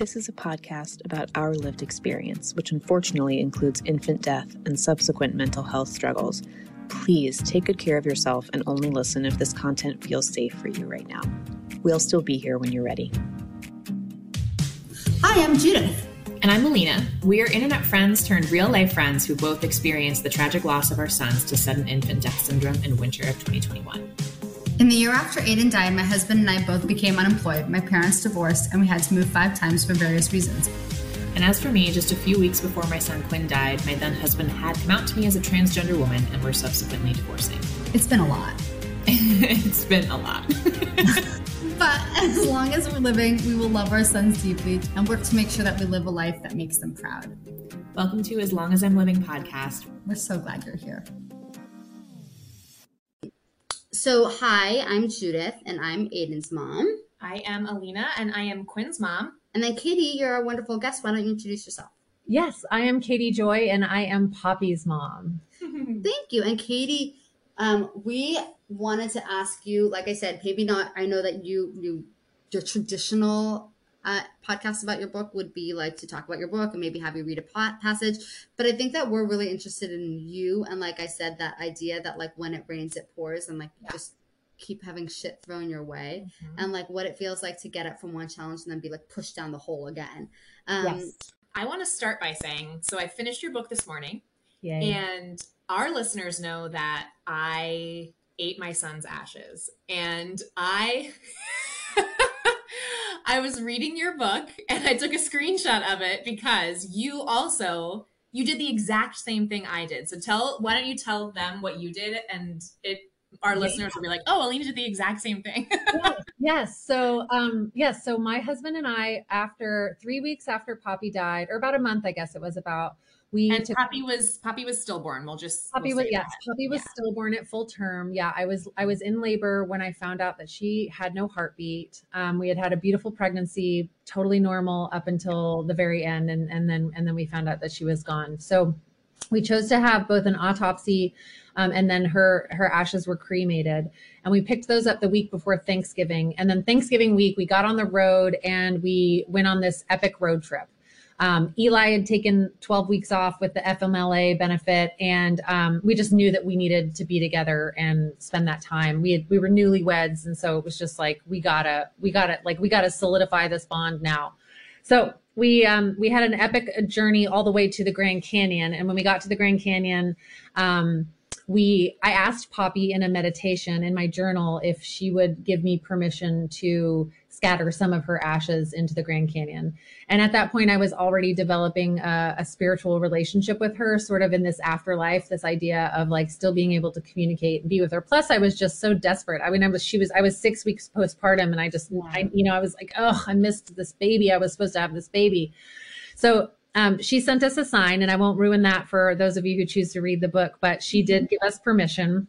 This is a podcast about our lived experience, which unfortunately includes infant death and subsequent mental health struggles. Please take good care of yourself and only listen if this content feels safe for you right now. We'll still be here when you're ready. Hi, I'm Judith. And I'm Alina. We are internet friends turned real life friends who both experienced the tragic loss of our sons to sudden infant death syndrome in winter of 2021. In the year after Aiden died, my husband and I both became unemployed. My parents divorced, and we had to move five times for various reasons. And as for me, just a few weeks before my son Quinn died, my then husband had come out to me as a transgender woman and we're subsequently divorcing. It's been a lot. it's been a lot. but as long as we're living, we will love our sons deeply and work to make sure that we live a life that makes them proud. Welcome to As Long as I'm Living podcast. We're so glad you're here. So, hi, I'm Judith, and I'm Aiden's mom. I am Alina, and I am Quinn's mom. And then, Katie, you're our wonderful guest. Why don't you introduce yourself? Yes, I am Katie Joy, and I am Poppy's mom. Thank you. And, Katie, um, we wanted to ask you, like I said, maybe not. I know that you, you, your traditional uh, podcast about your book would be like to talk about your book and maybe have you read a passage. But I think that we're really interested in you. And like I said, that idea that like when it rains, it pours and like yeah. just keep having shit thrown your way mm-hmm. and like what it feels like to get up from one challenge and then be like pushed down the hole again. Um, yes. I want to start by saying so I finished your book this morning. Yay. And our listeners know that I ate my son's ashes. And I. I was reading your book and I took a screenshot of it because you also you did the exact same thing I did. So tell why don't you tell them what you did and it our listeners will be like, "Oh, Alina did the exact same thing." yes. yes. So, um, yes. So my husband and I, after three weeks after Poppy died, or about a month, I guess it was about, we and took, Poppy was Poppy was stillborn. We'll just Poppy we'll was yes, that. Poppy was yeah. stillborn at full term. Yeah, I was I was in labor when I found out that she had no heartbeat. Um, we had had a beautiful pregnancy, totally normal up until the very end, and and then and then we found out that she was gone. So we chose to have both an autopsy um, and then her her ashes were cremated and we picked those up the week before thanksgiving and then thanksgiving week we got on the road and we went on this epic road trip um, Eli had taken 12 weeks off with the FMLA benefit, and um, we just knew that we needed to be together and spend that time. We had we were newlyweds, and so it was just like we gotta we gotta like we gotta solidify this bond now. So we um, we had an epic journey all the way to the Grand Canyon, and when we got to the Grand Canyon. Um, we i asked poppy in a meditation in my journal if she would give me permission to scatter some of her ashes into the grand canyon. And at that point i was already developing a, a, spiritual relationship with her sort of in this afterlife this idea of like still being able to communicate and be with her. Plus i was just so desperate. I mean i was she was i was six weeks postpartum and i just I, you know i was like oh i missed this baby. I was supposed to have this baby. So um, she sent us a sign, and I won't ruin that for those of you who choose to read the book, but she did give us permission.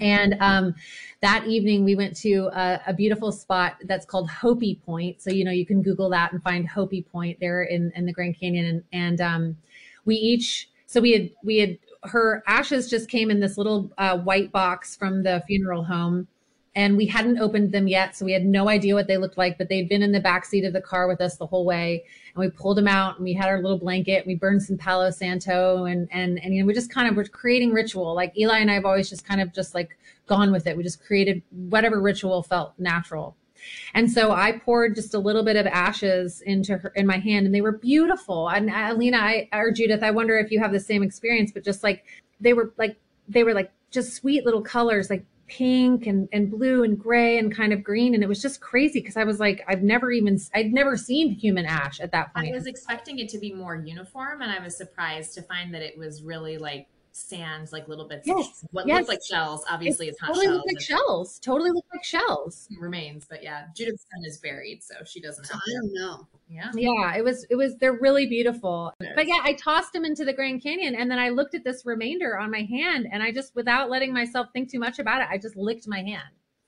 And um, that evening, we went to a, a, beautiful spot that's called Hopi Point. So, you know, you can Google that and find Hopi Point there in, in the Grand Canyon. And, and um, we each, so we had, we had, her ashes just came in this little uh, white box from the funeral home and we hadn't opened them yet so we had no idea what they looked like but they'd been in the back seat of the car with us the whole way and we pulled them out and we had our little blanket we burned some palo santo and and and you know we just kind of were creating ritual. Like eli and i have always just kind of just like gone with it. We just created whatever ritual felt natural. And so I poured just a little bit of ashes into her in my hand, and they were beautiful. And Alina, I or Judith, I wonder if you have the same experience, but just like they were like they were like just sweet little colors, like pink and, and blue and gray and kind of green. And it was just crazy because I was like, I've never even, I'd never seen human ash at that point. I was expecting it to be more uniform and I was surprised to find that it was really like sands, like little bits. Yes. What yes. look like shells. Obviously, it's, it's not totally shells. Look like shells. Totally look like shells. Remains, but yeah, Judith's son is buried, so she doesn't. Have I don't know. Yeah. Yeah. It was. It was. They're really beautiful. But yeah, I tossed them into the Grand Canyon, and then I looked at this remainder on my hand, and I just, without letting myself think too much about it, I just licked my hand.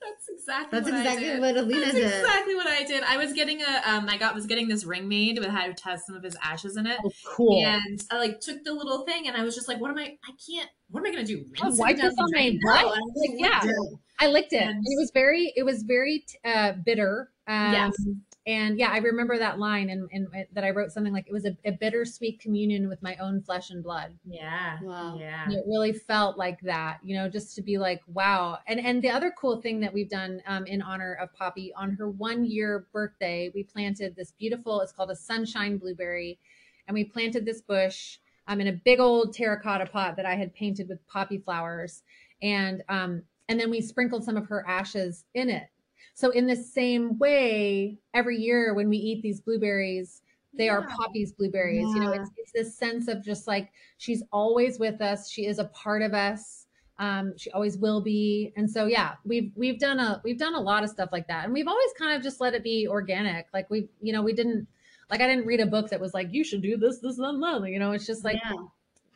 That's exactly. That's what exactly I did. what Alina That's did. Exactly what I did. I was getting a um. I got was getting this ring made with had has some of his ashes in it. Oh, cool. And I like took the little thing, and I was just like, "What am I? I can't. What am I gonna do? Oh, wipe this on my butt? Like, yeah, I licked it. And, and it was very. It was very uh, bitter. Um, yes. And yeah, I remember that line and, and that I wrote something like it was a, a bittersweet communion with my own flesh and blood. Yeah. Wow. Yeah. And it really felt like that, you know, just to be like, wow. And and the other cool thing that we've done um, in honor of Poppy on her one year birthday, we planted this beautiful. It's called a sunshine blueberry, and we planted this bush um, in a big old terracotta pot that I had painted with poppy flowers, and um, and then we sprinkled some of her ashes in it. So in the same way, every year when we eat these blueberries, they are Yeah. Poppy's blueberries. You know, it's, it's this sense of just like she's always with us. She is a part of us. Um, she always will be. And so yeah, we've we've done a we've done a lot of stuff like that. And we've always kind of just let it be organic. Like we, you know, we didn't like I didn't read a book that was like, you should do this, this, and that. You know, it's just like yeah.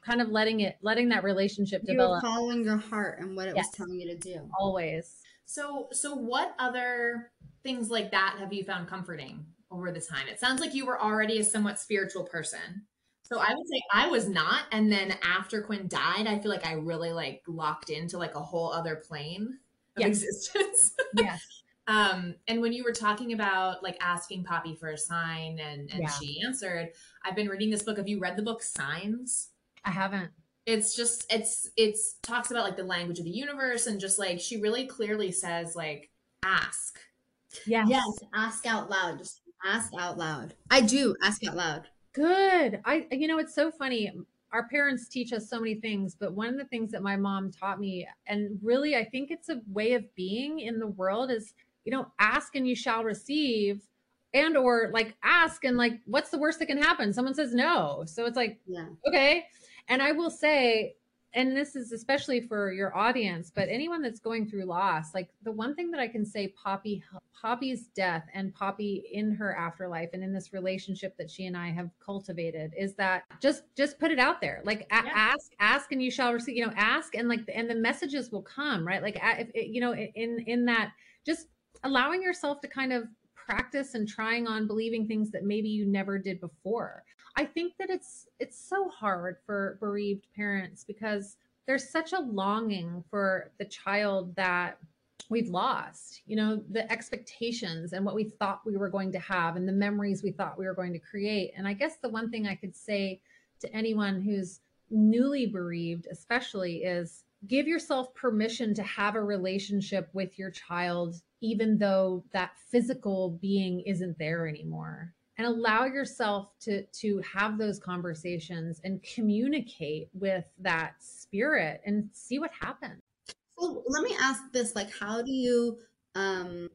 kind of letting it letting that relationship you develop following your heart and what it Yes. was telling you to do. always. So, so what other things like that have you found comforting over the time? It sounds like you were already a somewhat spiritual person. So I would say I was not, and then after Quinn died, I feel like I really like locked into like a whole other plane of Yes. existence. Yes. um, and when you were talking about like asking Poppy for a sign and and Yeah. she answered, I've been reading this book. Have you read the book Signs? I haven't. It's just it's it's talks about like the language of the universe and just like she really clearly says like ask Yes. Yes, ask out loud. Just ask out loud. I do ask out loud. Good. I you know it's so funny. Our parents teach us so many things, but one of the things that my mom taught me and really I think it's a way of being in the world is, you know, ask and you shall receive and or like ask and like what's the worst that can happen? Someone says no. So it's like Yeah. okay. And I will say, and this is especially for your audience, but anyone that's going through loss, like the one thing that I can say, Poppy, Poppy's death and Poppy in her afterlife and in this relationship that she and I have cultivated is that just just put it out there, like Yeah. ask, ask, and you shall receive. You know, ask and like and the messages will come, right? Like if it, you know, in in that, just allowing yourself to kind of practice and trying on believing things that maybe you never did before. I think that it's it's so hard for bereaved parents because there's such a longing for the child that we've lost. You know, the expectations and what we thought we were going to have and the memories we thought we were going to create. And I guess the one thing I could say to anyone who's newly bereaved especially is give yourself permission to have a relationship with your child even though that physical being isn't there anymore and allow yourself to to have those conversations and communicate with that spirit and see what happens So let me ask this: like, how do you, um,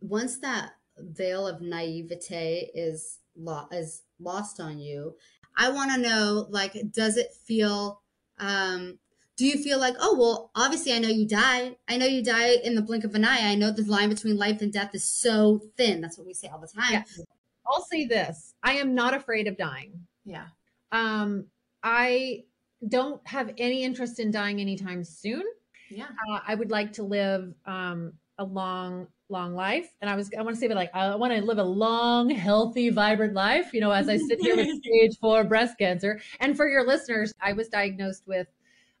once that veil of naivete is lo- is lost on you, I want to know, like, does it feel, um, do you feel like, oh well, obviously I know you die. I know you die in the blink of an eye. I know the line between life and death is so thin. That's what we say all the time. Yeah. I'll say this. I am not afraid of dying. Yeah. Um i don't have any interest in dying anytime soon. Yeah. Uh, I would like to live um, a long, long life, and I was I want to say, but like I want to live a long, healthy, vibrant life. You know, as I sit here with stage four breast cancer. And for your listeners, I was diagnosed with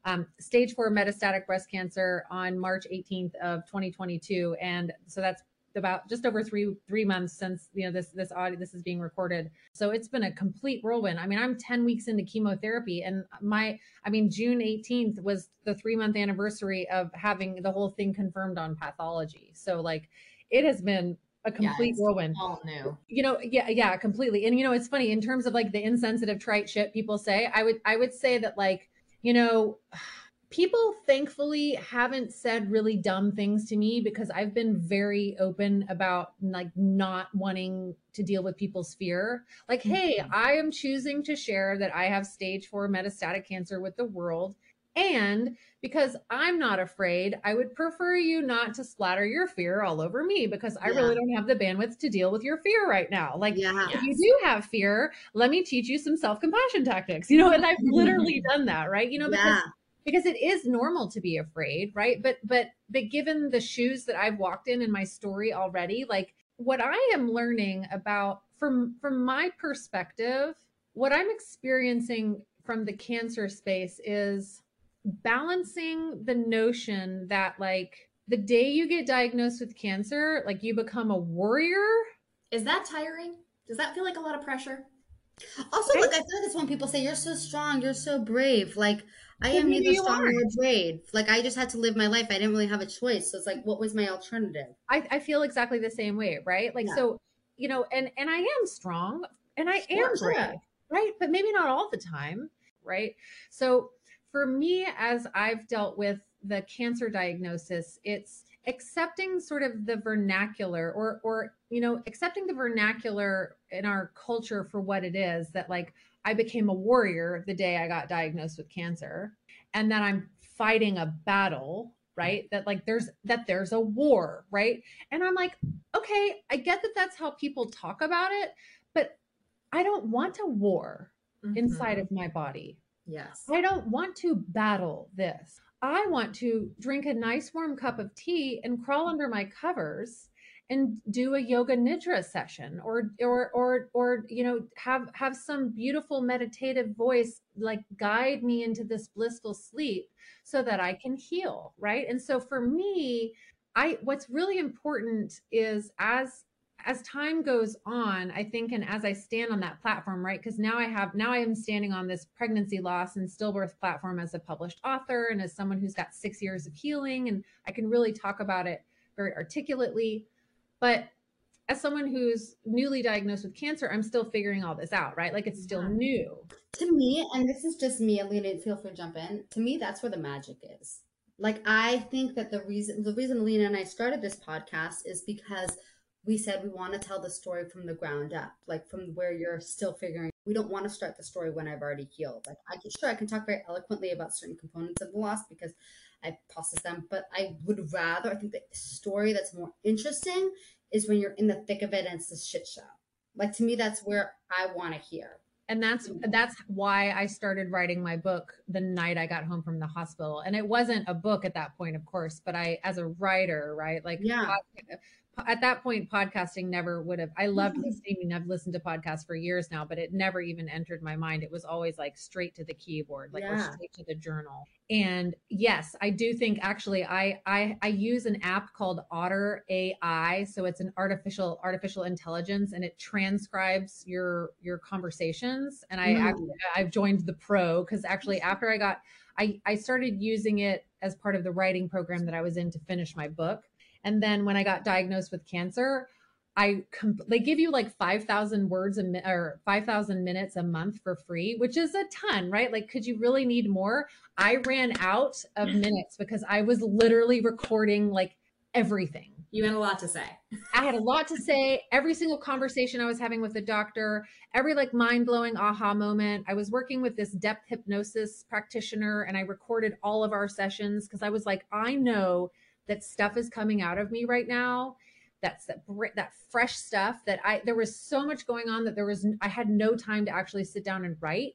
um, stage four metastatic breast cancer on March 18th of 2022, and so that's about just over three three months since you know this this audio this is being recorded so it's been a complete whirlwind i mean i'm 10 weeks into chemotherapy and my I mean, June 18th was the three month anniversary of having the whole thing confirmed on pathology. So, like, it has been a complete whirlwind. all new You know, yeah, yeah, completely. And you know, it's funny in terms of like the insensitive trite shit people say. I would, I would say that like, you know, people thankfully haven't said really dumb things to me because I've been very open about like not wanting to deal with people's fear. Like, hey, Mhm. I am choosing to share that I have stage four metastatic cancer with the world. And because I'm not afraid, I would prefer you not to splatter your fear all over me because I really don't have the bandwidth to deal with your fear right now. Like, Yeah. if you do have fear, let me teach you some self compassion tactics. You know, and I've literally done that, right? You know, because Yeah. Because it is normal to be afraid right but but but given the shoes that i've walked in in my story already like what i am learning about from from my perspective what i'm experiencing from the cancer space is balancing the notion that like the day you get diagnosed with cancer like you become a warrior Is that tiring? Does that feel like a lot of pressure? Also, look, I feel like it's when people say you're so strong, you're so brave. Like I am neither strong nor brave. Like I just had to live my life. I didn't really have a choice. So it's like, what was my alternative? I, I feel exactly the same way, right? Like Yeah. so, you know, and and I am strong and I Sure, am brave, right? But maybe not all the time, right? So for me, as I've dealt with the cancer diagnosis, it's accepting sort of the vernacular or or you know accepting the vernacular in our culture for what it is that like i became a warrior the day i got diagnosed with cancer. And that i'm fighting a battle right? That like there's that there's a war right? And i'm like okay i get that that's how people talk about it but i don't want a war inside mm-hmm. of my body. Yes. I don't want to battle this. I want to drink a nice warm cup of tea and crawl under my covers and do a yoga nidra session or or or or you know have have some beautiful meditative voice like guide me into this blissful sleep so that I can heal, right? And so for me, I what's really important is as as time goes on, I think, and as I stand on that platform, right? Because now I have, now I am standing on this pregnancy loss and stillbirth platform as a published author and as someone who's got six years of healing, and I can really talk about it very articulately. But as someone who's newly diagnosed with cancer, I'm still figuring all this out, right? Like it's still new. To me, and this is just me, Alina, feel free to jump in. To me, that's where the magic is. Like I think that the reason the reason Alina and I started this podcast is because we said we want to tell the story from the ground up, like from where you're still figuring. We don't want to start the story when I've already healed. Like I can sure I can talk very eloquently about certain components of the loss because I process them, but I would rather I think the story that's more interesting is when you're in the thick of it and it's a shit show. Like to me, that's where I want to hear. and that's that's why I started writing my book the night I got home from the hospital. And it wasn't a book at that point, of course, but I as a writer, right? Like Yeah. At that point podcasting never would have I loved listening. I've listened to podcasts for years now, but it never even entered my mind. It was always like straight to the keyboard, like Yeah. straight to the journal. And yes, I do think actually I I I use an app called Otter AI, so it's an artificial artificial intelligence and it transcribes your your conversations and I Mm. actually I've joined the pro cuz actually after I got I I started using it as part of the writing program that I was in to finish my book. And then when I got diagnosed with cancer, I com- they give you like 5,000 words a mi- or 5,000 minutes a month for free, which is a ton, right? Like could you really need more? I ran out of minutes because I was literally recording like everything. You had a lot to say. I had a lot to say. Every single conversation I was having with the doctor, every like mind blowing aha moment. I was working with this depth hypnosis practitioner and I recorded all of our sessions because I was like, I know that stuff is coming out of me right now. That's that that fresh stuff that I there was so much going on that there was I had no time to actually sit down and write.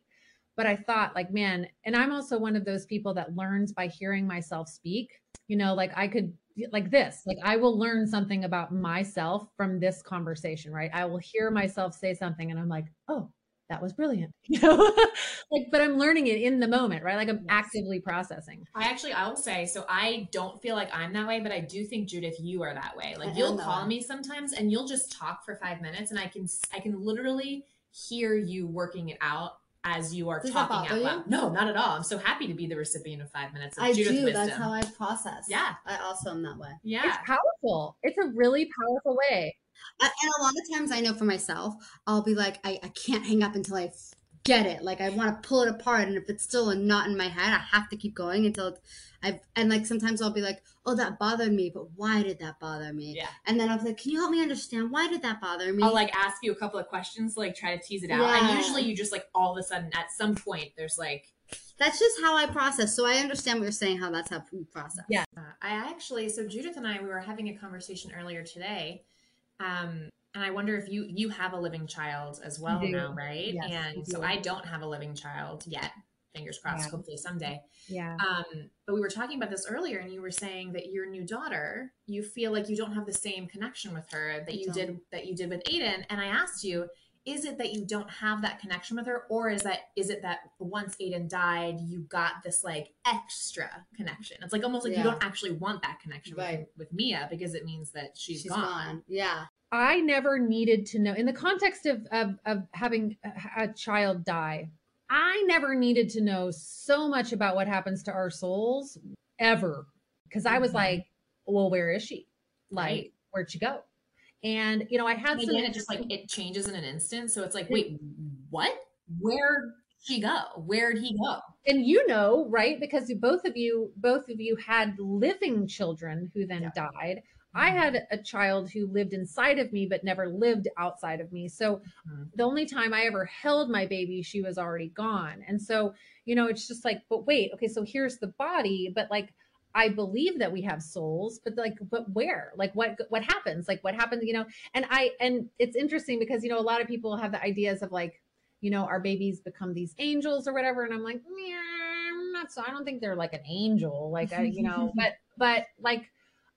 But I thought like, man, and I'm also one of those people that learns by hearing myself speak. You know, like I could like this like i will learn something about myself from this conversation right i will hear myself say something and i'm like oh that was brilliant you know like but i'm learning it in the moment right like i'm Yes. actively processing I actually, I will say, so I don't feel like I'm that way, but I do think Judith, you are that way. Like am you'll call way. me sometimes, and you'll just talk for five minutes, and I can, I can literally hear you working it out as you are Does talking out bother you? loud. No, not at all. I'm so happy to be the recipient of five minutes of I Judith do. wisdom. That's how I process. Yeah. I also am that way. yeah. it's powerful it's a really powerful way A- And a lot of times I know for myself, I'll be like, I, I can't hang up until I get it. Like I want to pull it apart. And if it's still a knot in my head, I have to keep going until I've, and like sometimes I'll be like, oh, that bothered me, but why did that bother me? Yeah. And then I'll be like, can you help me understand? Why did that bother me? I'll like ask you a couple of questions, like try to tease it out. Yeah. And usually you just like all of a sudden at some point there's like That's just how I process. So I understand what you're saying, how that's how we process. Yeah. Uh, I actually, so Judith and I, we were having a conversation earlier today, um, and I wonder if you you have a living child as well now, right? Yes, and so. I don't have a living child yet. Fingers crossed. Yeah. Hopefully someday. yeah Um, but we were talking about this earlier, and you were saying that your new daughter, you feel like you don't have the same connection with her that I you don't. did that you did with Aiden. And I asked you, is it that you don't have that connection with her, or is that is it that once Aiden died, you got this like extra connection? It's like almost like Yeah. you don't actually want that connection Right. with, with Mia because it means that she's She's gone. gone. Yeah. I never needed to know in the context of of, of having a, a child die. I never needed to know so much about what happens to our souls ever because I was Mhm. like, well, where is she? Like, Right. where'd she go? And you know, I had And some it just like it changes in an instant. So it's like, wait, what? Where'd she go? Where'd he go? and you know right because both of you both of you had living children who then Yeah. died i had a child who lived inside of me but never lived outside of me so Mhm. the only time i ever held my baby she was already gone and so you know it's just like but wait okay so here's the body but like i believe that we have souls but like but where like what what happens like what happens you know and i and it's interesting because you know a lot of people have the ideas of like you know, our babies become these angels or whatever. And I'm like, yeah, I'm not so, I don't think they're like an angel. Like, I, you know, but, but like,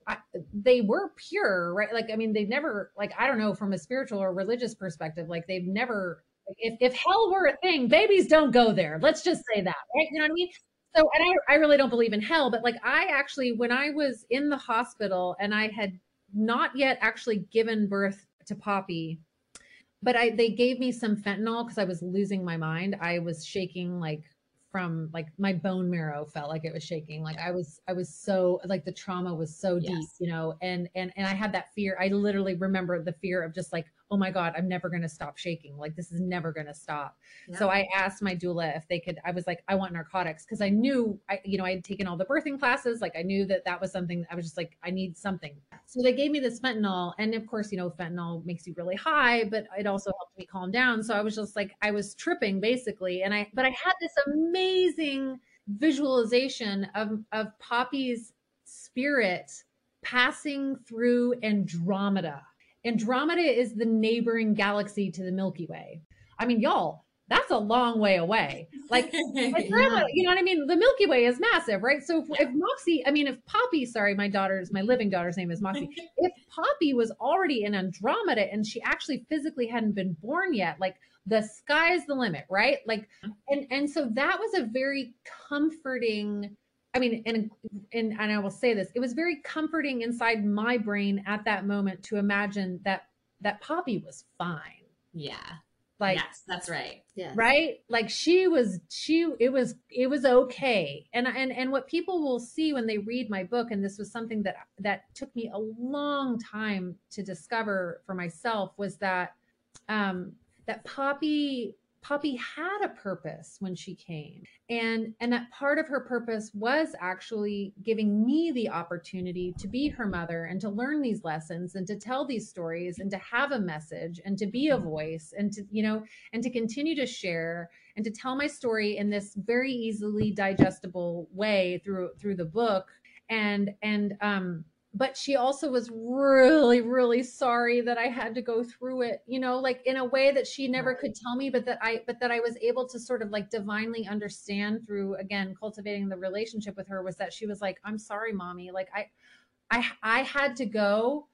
I, they were pure, right? Like, I mean, they never, like, I don't know, from a spiritual or religious perspective, like, they've never, if, if hell were a thing, babies don't go there. Let's just say that, right? You know what I mean? So, and I, I really don't believe in hell, but like, I actually, when I was in the hospital and I had not yet actually given birth to Poppy, but I they gave me some fentanyl because I was losing my mind. I was shaking like from like my bone marrow felt like it was shaking. Like I was I was so like the trauma was so deep, Yes. you know, and and and I had that fear. I literally remember the fear of just like, oh my God, I'm never gonna stop shaking. Like this is never gonna stop. So I asked my doula if they could. I was like, I want narcotics because I knew, I you know, I had taken all the birthing classes. Like I knew that that was something. I was just like, I need something. So they gave me this fentanyl, and of course, you know, fentanyl makes you really high, but it also helped me calm down. So I was just like, I was tripping basically, and I, but I had this amazing visualization of of Poppy's spirit passing through Andromeda. Andromeda is the neighboring galaxy to the Milky Way. I mean, y'all, that's a long way away. Like, not- you know what I mean? The Milky Way is massive, right? So if, if Moxie, I mean, if Poppy, sorry, my daughter's, my living daughter's name is Moxie. If Poppy was already in Andromeda and she actually physically hadn't been born yet, like the sky's the limit, right? Like, mm-hmm. and and so that was a very comforting. I mean, and and and I will say this, it was very comforting inside my brain at that moment to imagine that that Poppy was fine, yeah. like yes, that's right. Yeah. right like she was she it was it was okay and and and what people will see when they read my book and this was something that that took me a long time to discover for myself was that um that poppy poppy had a purpose when she came. And and that part of her purpose was actually giving me the opportunity to be her mother and to learn these lessons and to tell these stories and to have a message and to be a voice and to you know and to continue to share and to tell my story in this very easily digestible way through through the book. And and um but she also was really really sorry that i had to go through it you know like in a way that she never could tell me but that i but that i was able to sort of like divinely understand through again cultivating the relationship with her was that she was like i'm sorry mommy. Like i i i had to go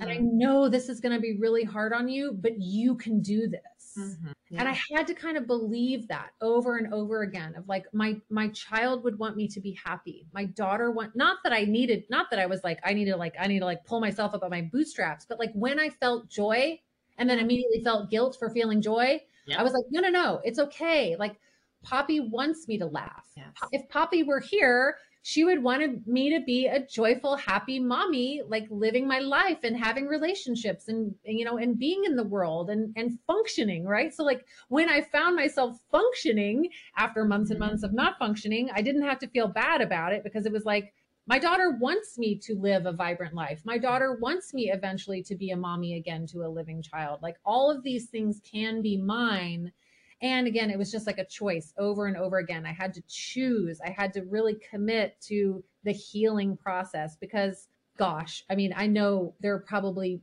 and i Mhm. know this is going to be really hard on you but you can do this Mhm. and i had to kind of believe that over and over again of like my my child would want me to be happy my daughter want not that i needed not that i was like i need to like i need to like pull myself up by my bootstraps but like when i felt joy and then immediately felt guilt for feeling joy Yep. i was like no no no it's okay like poppy wants me to laugh Yes. if poppy were here she would want me to be a joyful happy mommy like living my life and having relationships and, you know and being in the world and and functioning right? So like when i found myself functioning after months and months of not functioning i didn't have to feel bad about it because it was like my daughter wants me to live a vibrant life. My daughter wants me eventually to be a mommy again to a living child. Like all of these things can be mine and again, it was just like a choice over and over again. I had to choose. I had to really commit to the healing process because, gosh, I mean, I know there are probably,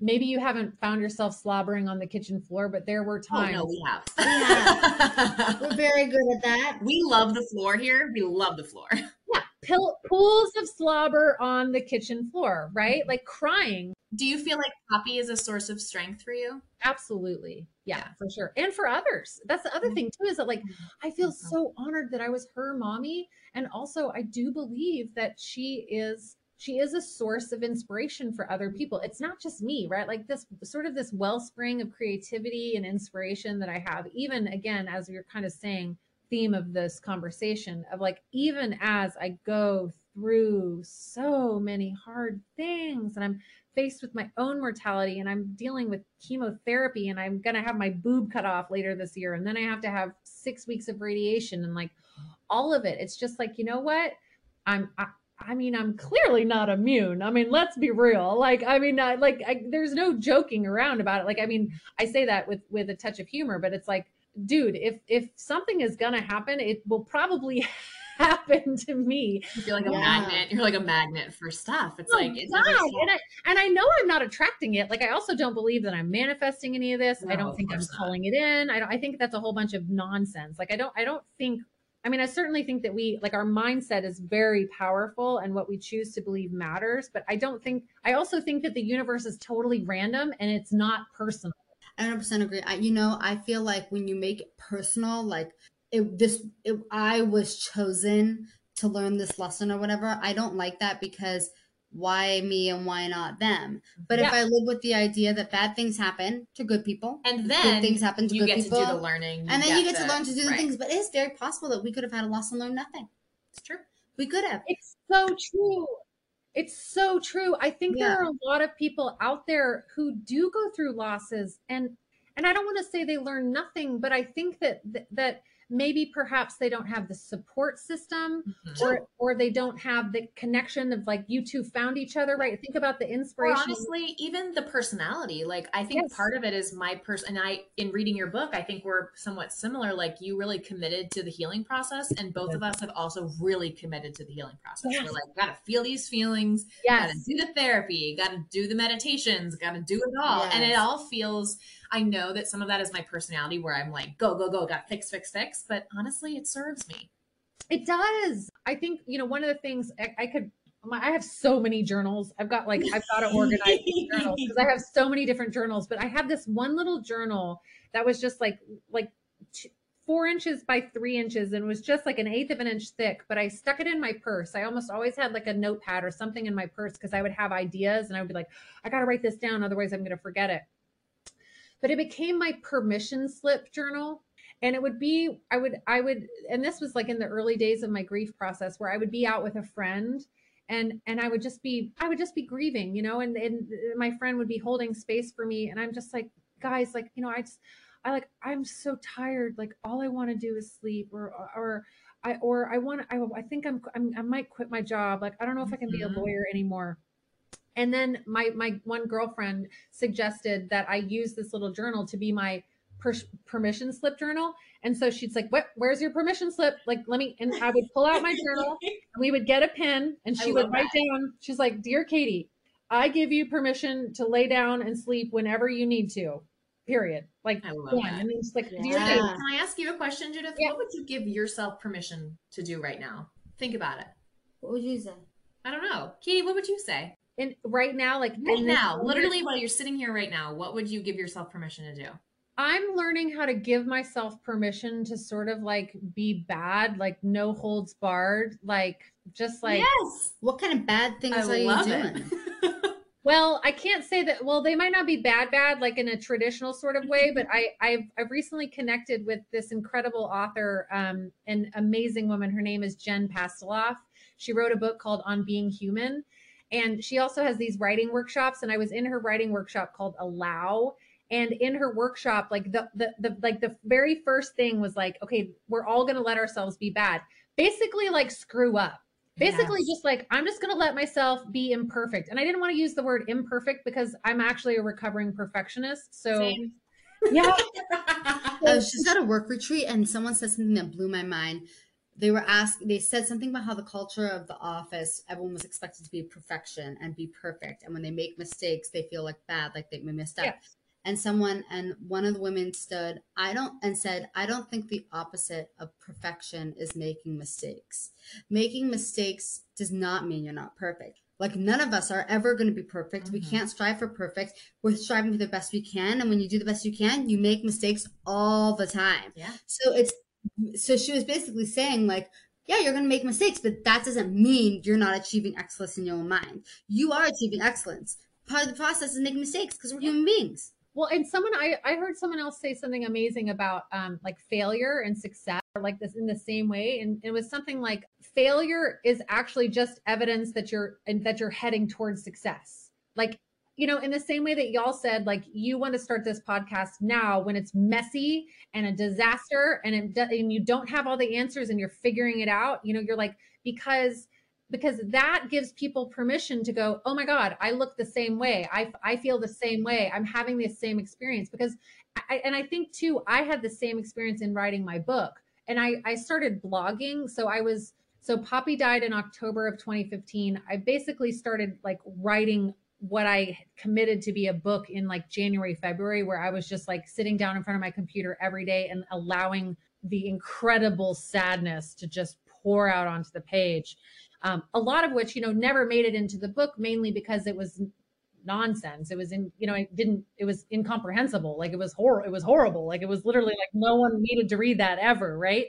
maybe you haven't found yourself slobbering on the kitchen floor, but there were Oh times. no, we have. We're very good at that. we love the floor here. We love the floor. yeah, pill, pools of slobber on the kitchen floor, right? Mm-hmm. Like crying. Do you feel like Poppy is a source of strength for you? Absolutely. Yeah, Yeah. Mm-hmm. for sure. And for others. That's the other Yeah. thing too, is that like I feel Mhm. so honored that I was her mommy. And also I do believe that she is she is a source of inspiration for other people. It's not just me, right? Like this sort of this wellspring of creativity and inspiration that I have, even again, as you're kind of saying, theme of this conversation of like, even as I go through so many hard things and I'm faced with my own mortality and I'm dealing with chemotherapy and I'm going to have my boob cut off later this year. And then I have to have six weeks of radiation and like all of it. It's just like, you know what? I'm, I, I mean, I'm clearly not immune. I mean, let's be real. Like, I mean, uh, like, I, there's no joking around about it. Like, I mean, I say that with with a touch of humor, but it's like, dude, if if something is gonna happen, it will probably happen to me. You feel like Yeah. a magnet. You're like a magnet for stuff. It's Oh, like it's God. and I and I know I'm not attracting it. Like I also don't believe that I'm manifesting any of this. I don't think I'm not. calling it in. I don't. I think that's a whole bunch of nonsense. Like I don't. I don't think. I mean, I certainly think that we like our mindset is very powerful, and what we choose to believe matters. But I don't think. I also think that the universe is totally random and it's not personal. I 100% agree. I, you know, I feel like when you make it personal, like it, this, it, I was chosen to learn this lesson or whatever. I don't like that because why me and why not them? But if I live with the idea that bad things happen to good people, And good then things happen to you good get people, to do the learning. and then you get to learn to do the right. things. But it is very possible that we could have had a loss and learned nothing. It's true. We could have. It's so true. It's so true. I think Yeah. there are a lot of people out there who do go through losses and and I don't want to say they learn nothing, but I think that that maybe perhaps they don't have the support system Mhm. or or they don't have the connection of like you two found each other, right? Think about the Or inspiration. honestly, even the personality. Like I think Yes. part of it is my person. And I, in reading your book, I think we're somewhat similar. Like you really committed to the healing process, and both of us have also really committed to the healing process. Yes. We're like, gotta feel these feelings, yes. gotta do the therapy, gotta do the meditations, gotta do it all. And it all feels. I know that some of that is my personality, where I'm like, go, go, go, gotta fix, fix, fix. But honestly, it serves me. It does. I think, you know, one of the things I, I could, my, I have so many journals. I've got like, I've got to organize these journals because I have so many different journals. But I have this one little journal that was just like, like four inches by three inches and was just like an eighth of an inch thick. But I stuck it in my purse. I almost always had like a notepad or something in my purse because I would have ideas and I would be like, I got to write this down. Otherwise, I'm going to forget it. But it became my permission slip journal. And it would be i would i would and this was like in the early days of my grief process where i would be out with a friend and and i would just be i would just be grieving you know and and my friend would be holding space for me. And i'm just like guys like you know i just i like i'm so tired. Like all i want to do is sleep or or i or i want I, I think I'm, I'm i might quit my job. Like i don't know if i can be a Mhm. lawyer anymore and then my my one girlfriend suggested that i use this little journal to be my per- permission slip journal. And so she's like, "What? Where's your permission slip? Like, let me." And I would pull out my journal. And we would get a pen, and she would write that. down. She's like, "Dear Katie, I give you permission to lay down and sleep whenever you need to. Period. Like, I love done." that. And it's like, "Dear Katie, Can I ask you a question, Judith? Yeah. What would you give yourself permission to do right now? Think about it. What would you say? I don't know. Katie, what would you say? And right now, like Right now, literally while you're sitting here right now, what would you give yourself permission to do? I'm learning how to give myself permission to sort of like be bad, like no holds barred, like just like." yes. What kind of bad things I are you doing? Well, I can't say that. Well, they might not be bad, bad like in a traditional sort of way, but I, I've I've recently connected with this incredible author, um, an amazing woman. Her name is Jen Pastiloff. She wrote a book called On Being Human, and she also has these writing workshops. And I was in her writing workshop called Allow. And in her workshop, like the the, the like the very first thing was like, okay, we're all gonna let ourselves be bad. Basically, like screw up basically Yes. just like i'm just going to let myself be imperfect and i didn't want to use the word imperfect because i'm actually a recovering perfectionist so Same. yeah I was just at a work retreat and someone said something that blew my mind. They were asked, they said something about how the culture of the office, everyone was expected to be perfection and be perfect. And when they make mistakes, they feel like bad, like they messed up. Yeah. And someone, and one of the women stood, I don't, and said, I don't think the opposite of perfection is making mistakes. Making mistakes does not mean you're not perfect. Like none of us are ever going to be perfect. We Mhm. can't strive for perfect. We're striving for the best we can. And when you do the best you can, you make mistakes all the time. Yeah. So it's, so she was basically saying like, yeah, you're going to make mistakes, but that doesn't mean you're not achieving excellence in your own mind. You are achieving excellence. Part of the process is making mistakes because we're human beings. Well, and someone I, I heard someone else say something amazing about um, like failure and success, like this in the same way, and it was something like failure is actually just evidence that you're and that you're heading towards success. Like you know, in the same way that y'all said, like you want to start this podcast now when it's messy and a disaster, and it, and you don't have all the answers and you're figuring it out. You know, you're like because because that gives people permission to go oh my god i look the same way. I, I feel the same way. I'm having the same experience. Because I, and i think too i had the same experience in writing my book. And i i started blogging. So i was so poppy died in october of 2015 i basically started like writing what i committed to be a book in like january february where i was just like sitting down in front of my computer every day and allowing the incredible sadness to just pour out onto the page. Um, a lot of which you know never made it into the book mainly because it was nonsense. It was in you know it didn't it was incomprehensible. Like it was horrible. it was horrible. Like it was literally like no one needed to read that ever right?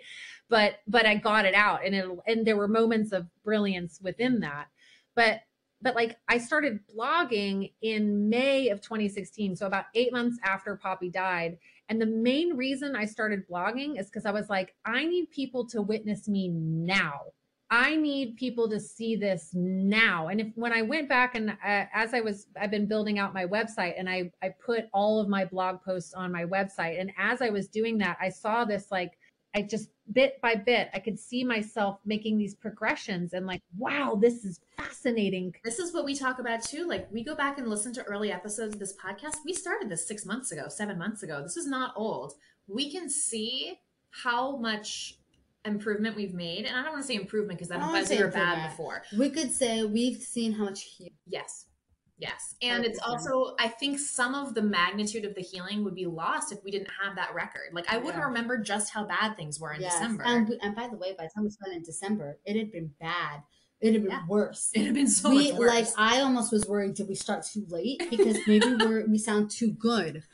But but i got it out and it and there were moments of brilliance within that. But but like i started blogging in may of 2016 so about eight months after poppy died and the main reason i started blogging is because i was like i need people to witness me now I need people to see this now. And if when I went back and uh, as I was, I've been building out my website and I, I put all of my blog posts on my website. And as I was doing that, I saw this like, I just bit by bit, I could see myself making these progressions and like, wow, this is fascinating. This is what we talk about too. Like, we go back and listen to early episodes of this podcast. We started this six months ago, seven months ago. This is not old. We can see how much improvement we've made, and I don't want to say improvement because I don't think we were bad before. We could say we've seen how much healing. Yes. Yes. And it's also, I think some of the magnitude of the healing would be lost if we didn't have that record. Like, I wouldn't yeah. remember just how bad things were in yes. December. And, we, and by the way, by the time we spent in December, it had been bad. It had been yeah. worse. It had been so we, much worse. Like, I almost was worried did we start too late because maybe we're, we sound too good.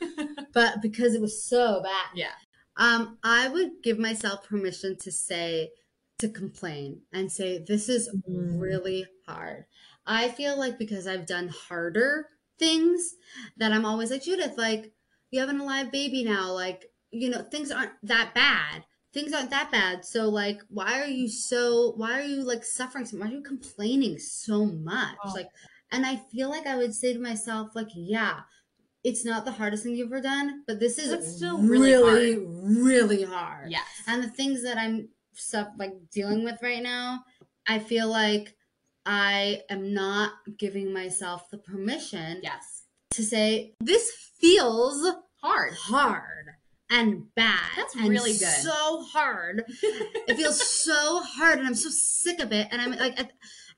But because it was so bad. Yeah. Um, I would give myself permission to say, to complain and say, this is mm. really hard. I feel like because I've done harder things that I'm always like, Judith, like, you have an alive baby now. Like, you know, things aren't that bad. Things aren't that bad. So, like, why are you so, why are you like suffering so Why are you complaining so much? Oh. Like, and I feel like I would say to myself, like, yeah, it's not the hardest thing you've ever done, but this is still really, really hard. really hard. Yes. And the things that I'm stuff like dealing with right now, I feel like I am not giving myself the permission. Yes. To say this feels hard. Hard and bad. That's really good. So hard. it feels so hard and I'm so sick of it and I'm like I,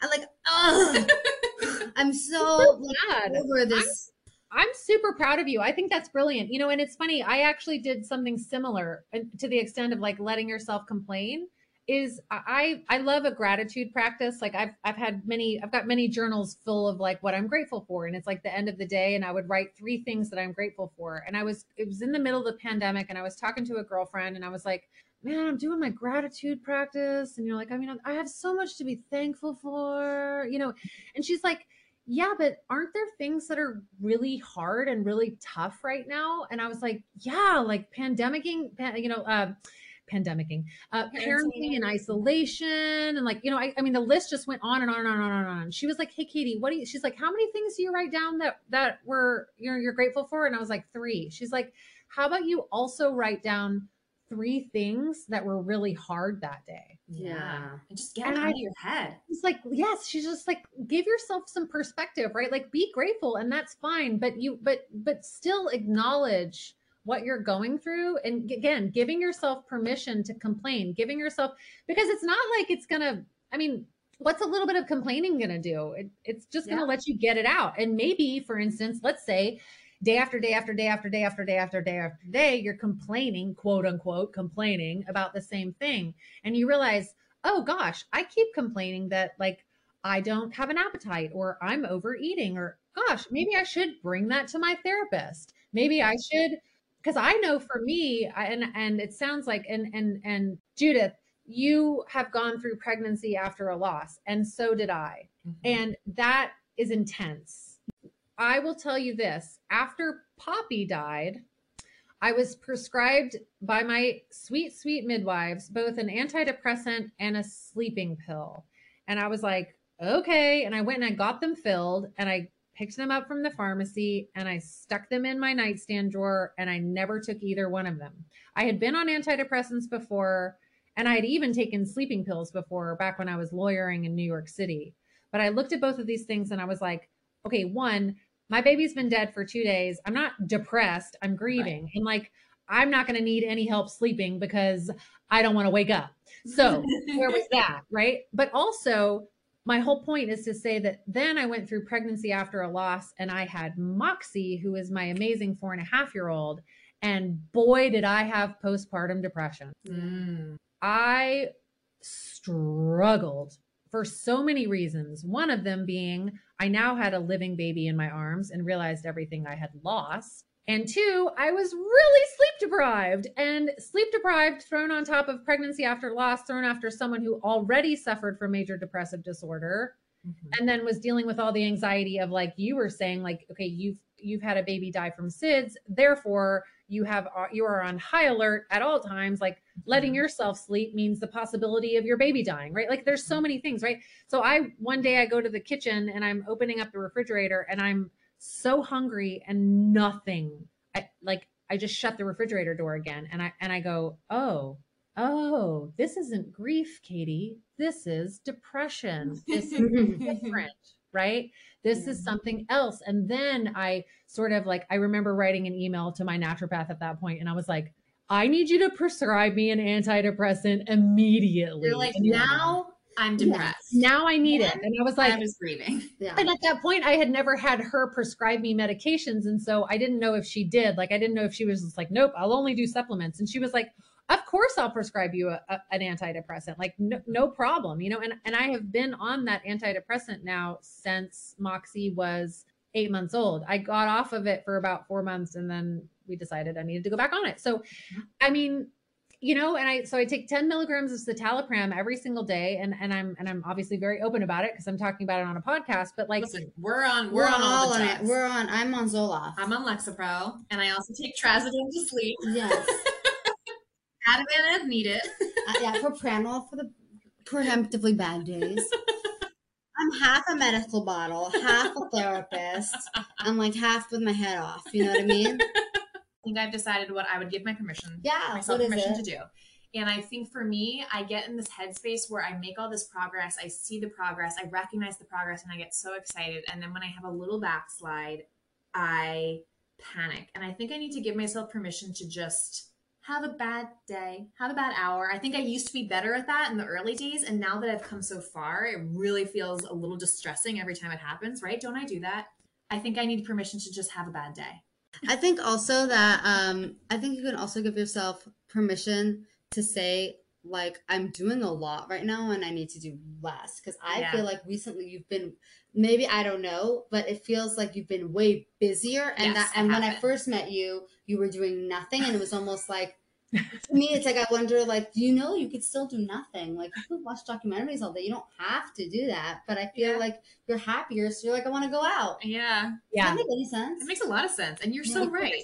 I like ugh. I'm so glad over this I'm super proud of you. I think that's brilliant. You know, and it's funny, I actually did something similar uh, to the extent of like letting yourself complain is I I love a gratitude practice. Like I've I've had many I've got many journals full of like what I'm grateful for and it's like the end of the day and I would write three things that I'm grateful for. And I was it was in the middle of the pandemic and I was talking to a girlfriend and I was like, "Man, I'm doing my gratitude practice." And you're like, "I mean, I have so much to be thankful for." You know, and she's like, yeah, but aren't there things that are really hard and really tough right now? And I was like, yeah, like pandemicing, you know, uh, pandemicing, uh, parenting in isolation, and like, you know, I, I mean, the list just went on and on and on and on and on. She was like, "Hey, Katie, what do you?" She's like, "How many things do you write down that that were you're you're grateful for?" And I was like, three. She's like, "How about you also write down three things that were really hard that day?" Yeah. And just get and it out I, of your head. It's like, yes, she's just like, give yourself some perspective, right? Like be grateful and that's fine. But you, but, but still acknowledge what you're going through. And again, giving yourself permission to complain, giving yourself, because it's not like it's going to, I mean, what's a little bit of complaining going to do? It, it's just going to let you get it out. And maybe, for instance, let's say, day after day after day after day after day after day after day, you're complaining, quote unquote, complaining about the same thing. And you realize, oh gosh, I keep complaining that like I don't have an appetite or I'm overeating or gosh, maybe I should bring that to my therapist. Maybe I should because I know for me, and and it sounds like and and and Judith, you have gone through pregnancy after a loss, and so did I. Mhm. And that is intense. I will tell you this after Poppy died, I was prescribed by my sweet, sweet midwives both an antidepressant and a sleeping pill. And I was like, okay. And I went and I got them filled and I picked them up from the pharmacy and I stuck them in my nightstand drawer and I never took either one of them. I had been on antidepressants before and I had even taken sleeping pills before back when I was lawyering in New York City. But I looked at both of these things and I was like, okay, one, my baby's been dead for two days. I'm not depressed. I'm grieving. Right. And like, I'm not going to need any help sleeping because I don't want to wake up. So where was that? Right. But also, my whole point is to say that then I went through pregnancy after a loss and I had Moxie, who is my amazing four and a half year old. And boy, did I have postpartum depression. Mm. I struggled for so many reasons. One of them being I now had a living baby in my arms and realized everything I had lost. And two, I was really sleep deprived and sleep deprived, thrown on top of pregnancy after loss, thrown after someone who already suffered from major depressive disorder. Mm-hmm. And then was dealing with all the anxiety of like you were saying, like, okay, you've you've had a baby die from SIDS, therefore you have uh, you are on high alert at all times. Like letting mm-hmm. yourself sleep means the possibility of your baby dying, right? Like there's so many things, right? So I one day I go to the kitchen and I'm opening up the refrigerator and I'm so hungry and nothing. I like I just shut the refrigerator door again and I and I go, "Oh, oh, this isn't grief, Katie. This is depression. This is different." right? This is something else. And then I sort of like, I remember writing an email to my naturopath at that point, and I was like, I need you to prescribe me an antidepressant immediately. You're like, now I'm depressed. Now I need it. And I was like, I was grieving. Yeah. And at that point, I had never had her prescribe me medications. And so I didn't know if she did. Like, I didn't know if she was just like, nope, I'll only do supplements. And she was like, of course I'll prescribe you a, a, an antidepressant. Like, no, no problem, you know? And, and I have been on that antidepressant now since Moxie was eight months old. I got off of it for about four months and then we decided I needed to go back on it. So, I mean, you know, and I so I take 10 milligrams of citalopram every single day, and and I'm and I'm obviously very open about it because I'm talking about it on a podcast. But like, Listen, we're on we're, we're on all, on it. We're on. I'm on Zoloft. I'm on Lexapro, and I also take Trazodone to sleep. Yes. Ativan as needed. uh, yeah, propranolol for the preemptively bad days. I'm half a medical bottle, half a therapist. I'm like half with my head off. You know what I mean? I think I've decided what I would give my permission, yeah, myself permission to do. And I think for me, I get in this headspace where I make all this progress. I see the progress. I recognize the progress and I get so excited. And then when I have a little backslide, I panic. And I think I need to give myself permission to just have a bad day, have a bad hour. I think I used to be better at that in the early days. And now that I've come so far, it really feels a little distressing every time it happens, right? Don't I do that? I think I need permission to just have a bad day. I think also that um, I think you can also give yourself permission to say, like, I'm doing a lot right now and I need to do less. Because I yeah. feel like recently you've been, maybe I don't know, but it feels like you've been way busier. And yes, that, and when I first met you, you were doing nothing and it was almost like to me it's like i wonder like do you know you could still do nothing? Like you could watch documentaries all day. You don't have to do that but i feel yeah. like you're happier so you're like i want to go out. Yeah. Yeah Does that make any sense? It makes a lot of sense and you're yeah, so right.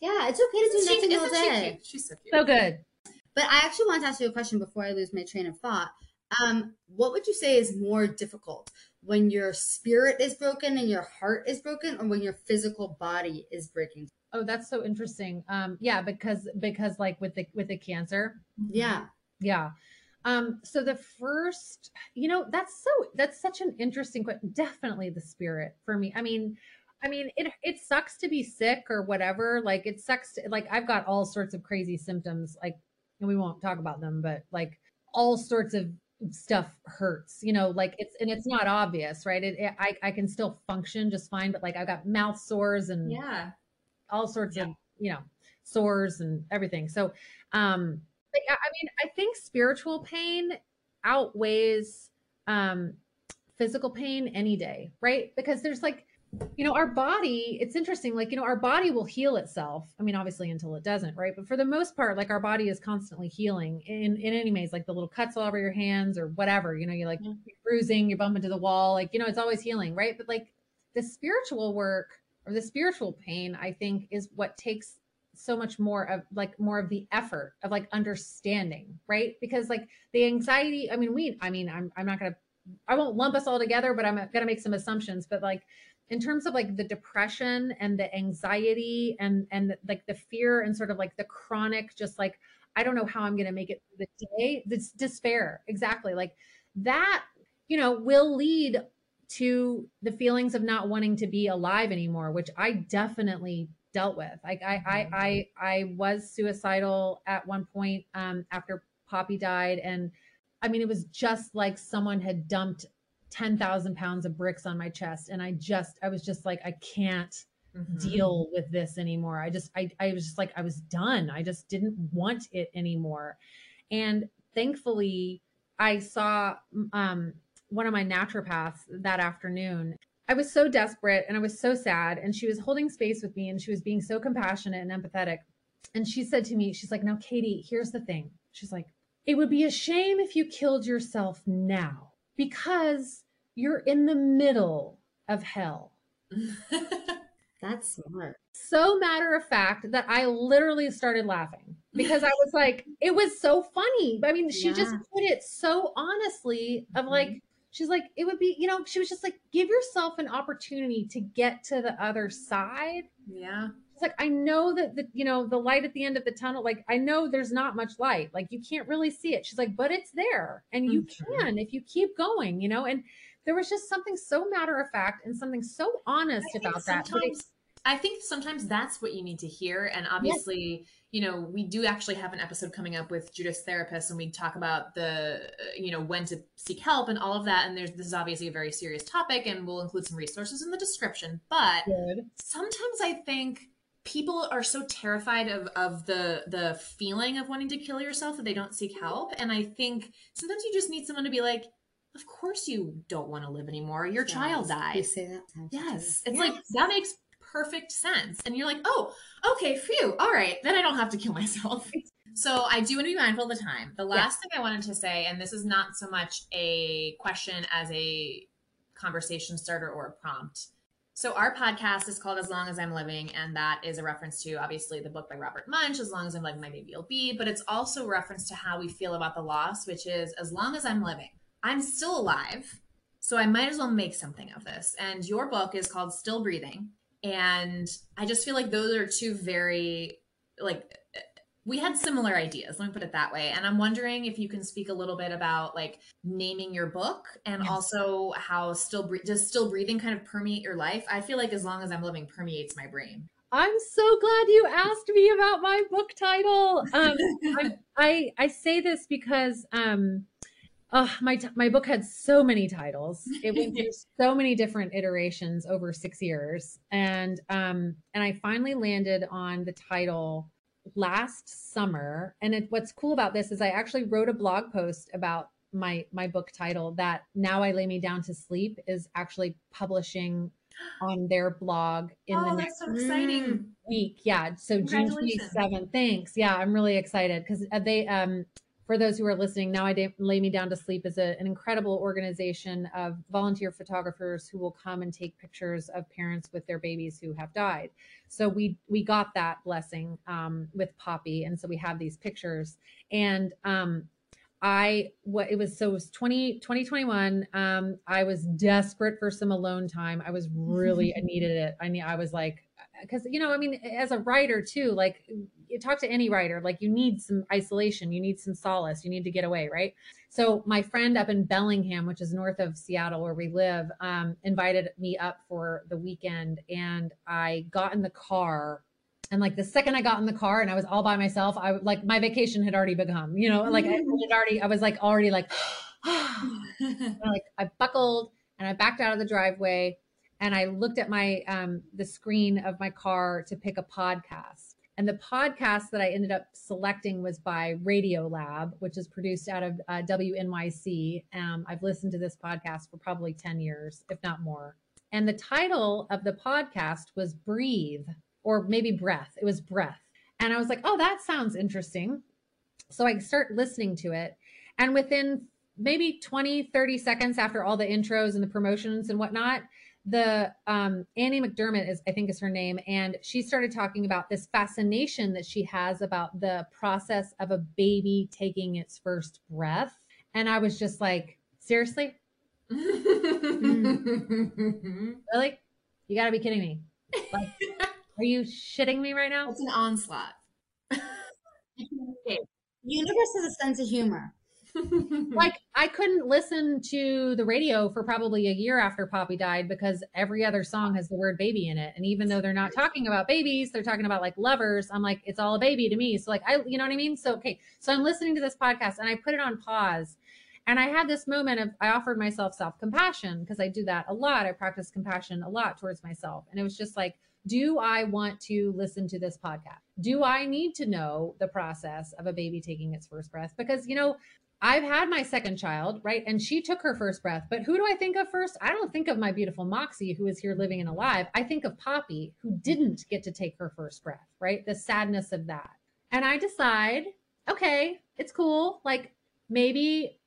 yeah it's okay to do nothing she, all day. she she's so cute. So good. But i actually want to ask you a question before i lose my train of thought. Um what would you say is more difficult when your spirit is broken and your heart is broken or when your physical body is breaking Oh, that's so interesting. Um, yeah, because because like with the with the cancer. Yeah. Yeah. Um, so the first, you know, that's so that's such an interesting question. Definitely the spirit for me. I mean, I mean, it it sucks to be sick or whatever. Like it sucks. To, like I've got all sorts of crazy symptoms. Like, and we won't talk about them, but like all sorts of stuff hurts. You know, like it's and it's not obvious, right? It, it I I can still function just fine, but like I've got mouth sores and yeah all sorts yeah. of you know sores and everything so um i mean i think spiritual pain outweighs um physical pain any day right because there's like you know, our body, it's interesting. Like, you know, our body will heal itself. I mean, obviously until it doesn't, right? But for the most part, like our body is constantly healing in, in any ways, like the little cuts all over your hands or whatever, you know, you're like mm-hmm. bruising, you bump into the wall, like, you know, it's always healing, right? But like the spiritual work or the spiritual pain, I think is what takes so much more of like more of the effort of like understanding, right? Because like the anxiety, I mean, we, I mean, I'm, I'm not going to, I won't lump us all together, but I'm going to make some assumptions, but like in terms of like the depression and the anxiety and and the, like the fear and sort of like the chronic just like i don't know how i'm going to make it through the day this despair exactly like that you know will lead to the feelings of not wanting to be alive anymore which i definitely dealt with like i i mm-hmm. i, I was suicidal at one point um after poppy died and i mean it was just like someone had dumped 10,000 pounds of bricks on my chest. And I just, I was just like, I can't mm-hmm. deal with this anymore. I just, I, I was just like, I was done. I just didn't want it anymore. And thankfully, I saw um, one of my naturopaths that afternoon. I was so desperate and I was so sad. And she was holding space with me and she was being so compassionate and empathetic. And she said to me, She's like, Now, Katie, here's the thing. She's like, It would be a shame if you killed yourself now because you're in the middle of hell. That's smart. So matter of fact that I literally started laughing because I was like, it was so funny. I mean, she yeah. just put it so honestly of like, mm-hmm. She's like, it would be, you know, she was just like, give yourself an opportunity to get to the other side. Yeah. It's like, I know that the, you know, the light at the end of the tunnel, like, I know there's not much light. Like, you can't really see it. She's like, but it's there and you mm-hmm. can if you keep going, you know, and there was just something so matter of fact and something so honest about that. I think sometimes that's what you need to hear. And obviously, yes. You know, we do actually have an episode coming up with Judith's therapist, and we talk about the, uh, you know, when to seek help and all of that. And there's this is obviously a very serious topic, and we'll include some resources in the description. But Good. sometimes I think people are so terrified of, of the the feeling of wanting to kill yourself that they don't seek help. And I think sometimes you just need someone to be like, of course you don't want to live anymore. Your yes. child died. You say that. Yes. It's yes. like that makes perfect sense. And you're like, oh, okay, phew. All right. Then I don't have to kill myself. So I do want to be mindful of the time. The last thing I wanted to say, and this is not so much a question as a conversation starter or a prompt. So our podcast is called As Long as I'm Living, and that is a reference to obviously the book by Robert Munsch, As Long as I'm Living, My Baby Will Be, but it's also a reference to how we feel about the loss, which is as long as I'm living. I'm still alive, so I might as well make something of this. And your book is called Still Breathing. And I just feel like those are two very, like, we had similar ideas let me put it that way. And i'm wondering if you can speak a little bit about like naming your book and yes. also how still does still breathing kind of permeate your life? I feel like as long as i'm living permeates my brain. I'm so glad you asked me about my book title. Um, I, I say this because um, Oh, my my book had so many titles. It went through so many different iterations over six years, and um, and I finally landed on the title last summer. And it, what's cool about this is I actually wrote a blog post about my my book title that now I lay me down to sleep is actually publishing on their blog in oh, the next so exciting. week. Yeah, so June twenty seventh. Thanks. Yeah, I'm really excited because uh, they um for those who are listening, Now I Lay Me Down to Sleep is a, an incredible organization of volunteer photographers who will come and take pictures of parents with their babies who have died. So we we got that blessing um, with Poppy, and so we have these pictures. And um, I what it was so it was 20, 2021. Um, I was desperate for some alone time. I was really I needed it. I need I was like because you know i mean as a writer too like you talk to any writer like you need some isolation you need some solace you need to get away right? So my friend up in bellingham which is north of seattle where we live um, invited me up for the weekend and i got in the car and like the second i got in the car and i was all by myself i like my vacation had already begun you know like i had already i was like already like like i buckled and i backed out of the driveway and I looked at my um, the screen of my car to pick a podcast. And the podcast that I ended up selecting was by Radio Lab, which is produced out of uh, WNYC. Um, I've listened to this podcast for probably 10 years, if not more. And the title of the podcast was Breathe, or maybe Breath. It was Breath. And I was like, oh, that sounds interesting. So I start listening to it. And within maybe 20, 30 seconds after all the intros and the promotions and whatnot, the um, Annie McDermott is, I think, is her name, and she started talking about this fascination that she has about the process of a baby taking its first breath, and I was just like, seriously, really? You got to be kidding me! Like, are you shitting me right now? It's an onslaught. Universe has a sense of humor. like I couldn't listen to the radio for probably a year after Poppy died because every other song has the word baby in it. And even though they're not talking about babies, they're talking about like lovers. I'm like, it's all a baby to me. So like I you know what I mean? So okay. So I'm listening to this podcast and I put it on pause. And I had this moment of I offered myself self-compassion because I do that a lot. I practice compassion a lot towards myself. And it was just like do I want to listen to this podcast? Do I need to know the process of a baby taking its first breath? Because, you know, I've had my second child, right? And she took her first breath. But who do I think of first? I don't think of my beautiful Moxie, who is here living and alive. I think of Poppy, who didn't get to take her first breath, right? The sadness of that. And I decide, okay, it's cool. Like maybe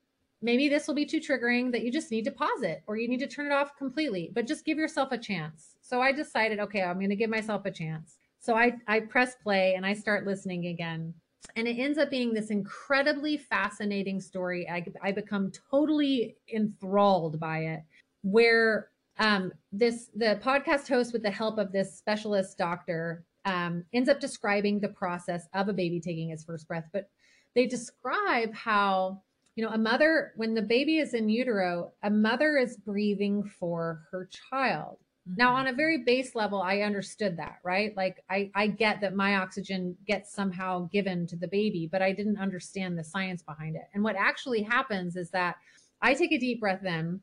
maybe this will be too triggering that you just need to pause it or you need to turn it off completely but just give yourself a chance so i decided okay i'm going to give myself a chance so i i press play and i start listening again and it ends up being this incredibly fascinating story i, I become totally enthralled by it where um, this the podcast host with the help of this specialist doctor um, ends up describing the process of a baby taking its first breath but they describe how you know, a mother, when the baby is in utero, a mother is breathing for her child. Mm-hmm. Now, on a very base level, I understood that, right? Like, I, I get that my oxygen gets somehow given to the baby, but I didn't understand the science behind it. And what actually happens is that I take a deep breath in,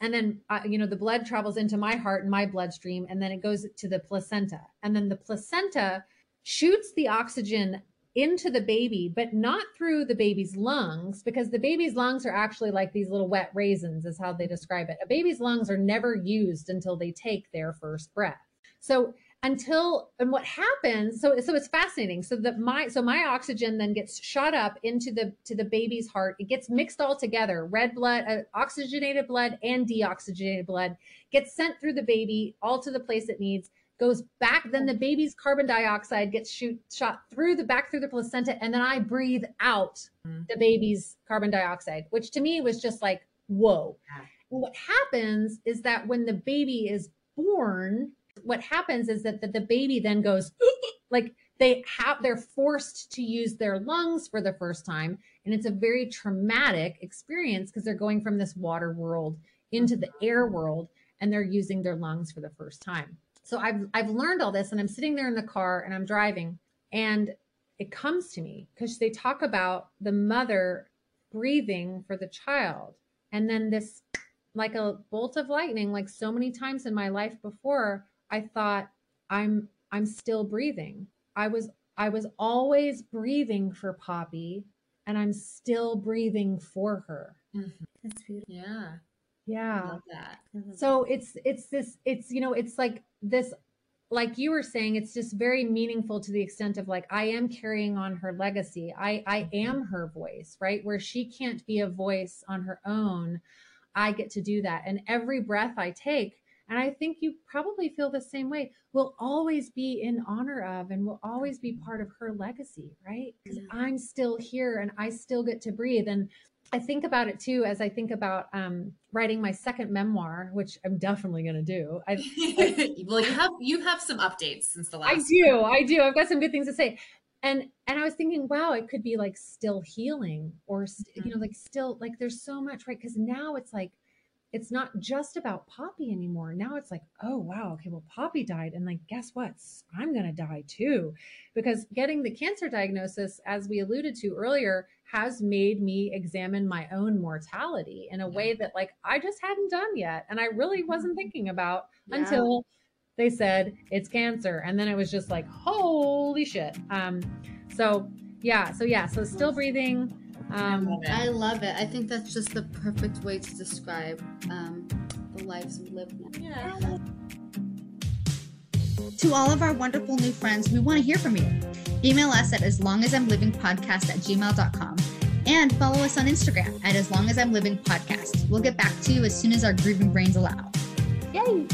and then uh, you know the blood travels into my heart and my bloodstream and then it goes to the placenta and then the placenta shoots the oxygen into the baby, but not through the baby's lungs, because the baby's lungs are actually like these little wet raisins, is how they describe it. A baby's lungs are never used until they take their first breath. So until and what happens so so it's fascinating so that my so my oxygen then gets shot up into the to the baby's heart it gets mixed all together red blood uh, oxygenated blood and deoxygenated blood gets sent through the baby all to the place it needs goes back then the baby's carbon dioxide gets shoot shot through the back through the placenta and then i breathe out mm-hmm. the baby's carbon dioxide which to me was just like whoa yeah. what happens is that when the baby is born what happens is that the, the baby then goes like they have they're forced to use their lungs for the first time and it's a very traumatic experience because they're going from this water world into the air world and they're using their lungs for the first time so I've I've learned all this and I'm sitting there in the car and I'm driving and it comes to me because they talk about the mother breathing for the child and then this like a bolt of lightning like so many times in my life before I thought I'm I'm still breathing. I was I was always breathing for Poppy and I'm still breathing for her. Mm-hmm. That's beautiful. Yeah yeah. so it's it's this it's you know it's like this like you were saying it's just very meaningful to the extent of like i am carrying on her legacy. I i mm-hmm. am her voice right? Where she can't be a voice on her own i get to do that. And every breath i take and i think you probably feel the same way will always be in honor of and will always be part of her legacy right? Because yeah. i'm still here and i still get to breathe. And I think about it too as I think about um, writing my second memoir, which I'm definitely going to do. I, I, well, you have you have some updates since the last. I do, I do. I've got some good things to say, and and I was thinking, wow, it could be like still healing, or mm-hmm. you know, mm-hmm. like still like there's so much, right? Because now it's like it's not just about Poppy anymore. Now it's like, oh wow, okay, well Poppy died, and like guess what? I'm gonna die too, because getting the cancer diagnosis, as we alluded to earlier has made me examine my own mortality in a way that like I just hadn't done yet and I really wasn't mm-hmm. thinking about yeah. until they said it's cancer and then it was just like holy shit um so yeah so yeah so still breathing um I love it I think that's just the perfect way to describe um the lives we live now. Yeah. To all of our wonderful new friends, we want to hear from you. Email us at as long as I'm living podcast at gmail.com and follow us on Instagram at as long as I'm living podcast. We'll get back to you as soon as our grieving brains allow. Yay!